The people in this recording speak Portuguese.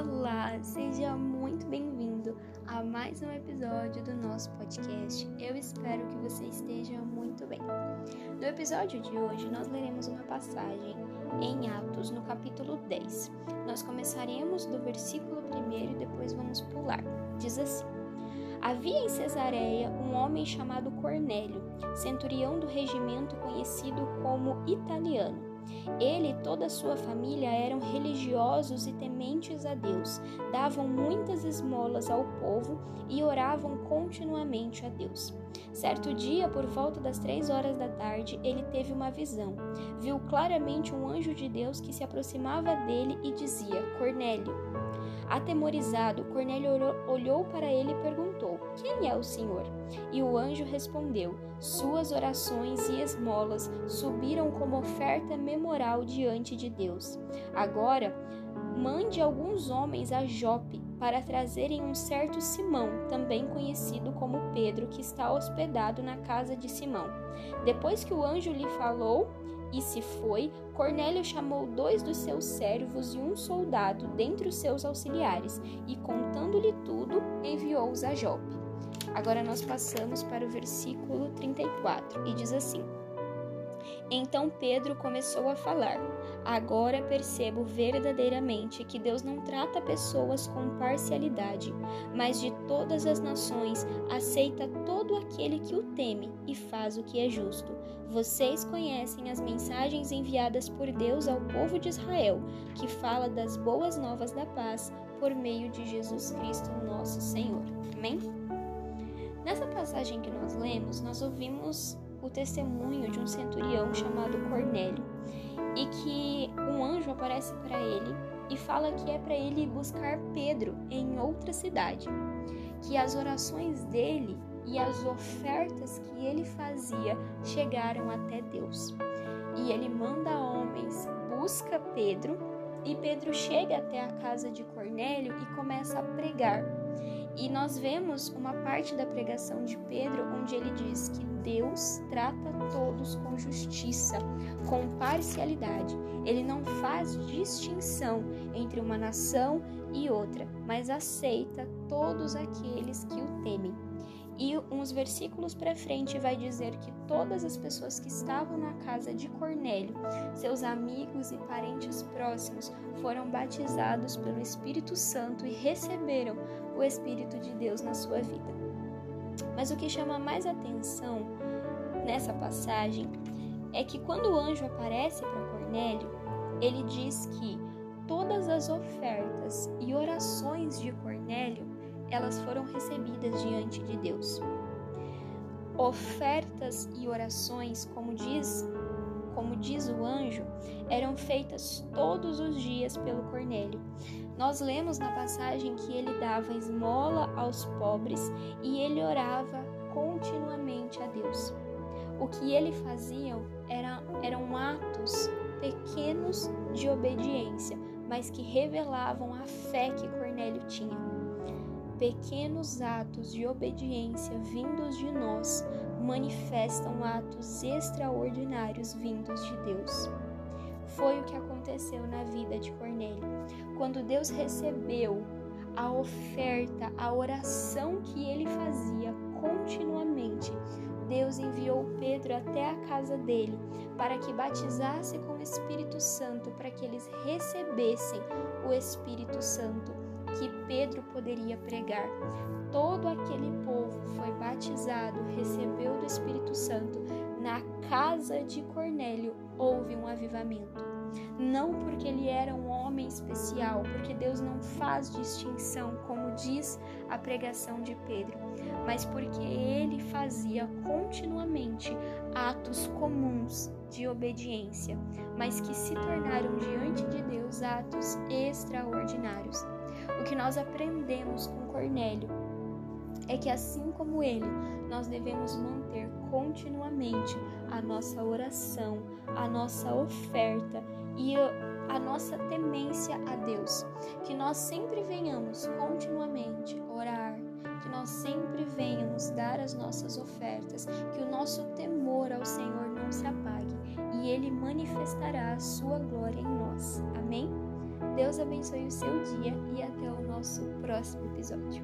Olá, seja muito bem-vindo a mais um episódio do nosso podcast. Eu espero que você esteja muito bem. No episódio de hoje, nós leremos uma passagem em Atos, no capítulo 10. Nós começaremos do versículo 1 e depois vamos pular. Diz assim: Havia em Cesareia um homem chamado Cornélio, centurião do regimento conhecido como italiano ele e toda a sua família eram religiosos e tementes a Deus, davam muitas esmolas ao povo e oravam continuamente a Deus. Certo dia, por volta das três horas da tarde, ele teve uma visão. Viu claramente um anjo de Deus que se aproximava dele e dizia: Cornélio. Atemorizado, Cornélio olhou para ele e perguntou: Quem é o Senhor? E o anjo respondeu: Suas orações e esmolas subiram como oferta memoral diante de Deus. Agora, mande alguns homens a Jope para trazerem um certo Simão, também conhecido como Pedro, que está hospedado na casa de Simão. Depois que o anjo lhe falou, e se foi, Cornélio chamou dois dos seus servos e um soldado dentre os seus auxiliares, e contando-lhe tudo, enviou-os a Jope. Agora nós passamos para o versículo 34 e diz assim: Então Pedro começou a falar: Agora percebo verdadeiramente que Deus não trata pessoas com parcialidade, mas de todas as nações aceita todo aquele que o teme e faz o que é justo. Vocês conhecem as mensagens enviadas por Deus ao povo de Israel, que fala das boas novas da paz por meio de Jesus Cristo, nosso Senhor. Amém? Nessa passagem que nós lemos, nós ouvimos o testemunho de um centurião chamado Cornélio e que um anjo aparece para ele e fala que é para ele buscar Pedro em outra cidade, que as orações dele e as ofertas que ele fazia chegaram até Deus. E ele manda homens, busca Pedro, e Pedro chega até a casa de Cornélio e começa a pregar. E nós vemos uma parte da pregação de Pedro onde ele diz que Deus trata todos com justiça, com parcialidade. Ele não faz distinção entre uma nação e outra, mas aceita todos aqueles que o temem. E uns versículos para frente vai dizer que todas as pessoas que estavam na casa de Cornélio, seus amigos e parentes próximos, foram batizados pelo Espírito Santo e receberam o Espírito de Deus na sua vida. Mas o que chama mais atenção nessa passagem é que quando o anjo aparece para Cornélio, ele diz que todas as ofertas e orações de Cornélio elas foram recebidas diante de Deus. Ofertas e orações, como diz, como diz o anjo, eram feitas todos os dias pelo Cornélio. Nós lemos na passagem que ele dava esmola aos pobres e ele orava continuamente a Deus. O que ele fazia era, eram atos pequenos de obediência, mas que revelavam a fé que Cornélio tinha pequenos atos de obediência vindos de nós manifestam atos extraordinários vindos de Deus. Foi o que aconteceu na vida de Cornélio. Quando Deus recebeu a oferta, a oração que ele fazia continuamente, Deus enviou Pedro até a casa dele para que batizasse com o Espírito Santo, para que eles recebessem o Espírito Santo que Pedro poderia pregar. Todo aquele povo foi batizado, recebeu do Espírito Santo. Na casa de Cornélio houve um avivamento. Não porque ele era um homem especial, porque Deus não faz distinção, como diz a pregação de Pedro, mas porque ele fazia continuamente atos comuns de obediência, mas que se tornaram diante de Deus atos extraordinários. O que nós aprendemos com Cornélio é que, assim como ele, nós devemos manter continuamente a nossa oração, a nossa oferta e a nossa temência a Deus. Que nós sempre venhamos continuamente orar, que nós sempre venhamos dar as nossas ofertas, que o nosso temor ao Senhor não se apague e ele manifestará a sua glória em nós. Deus abençoe o seu dia e até o nosso próximo episódio.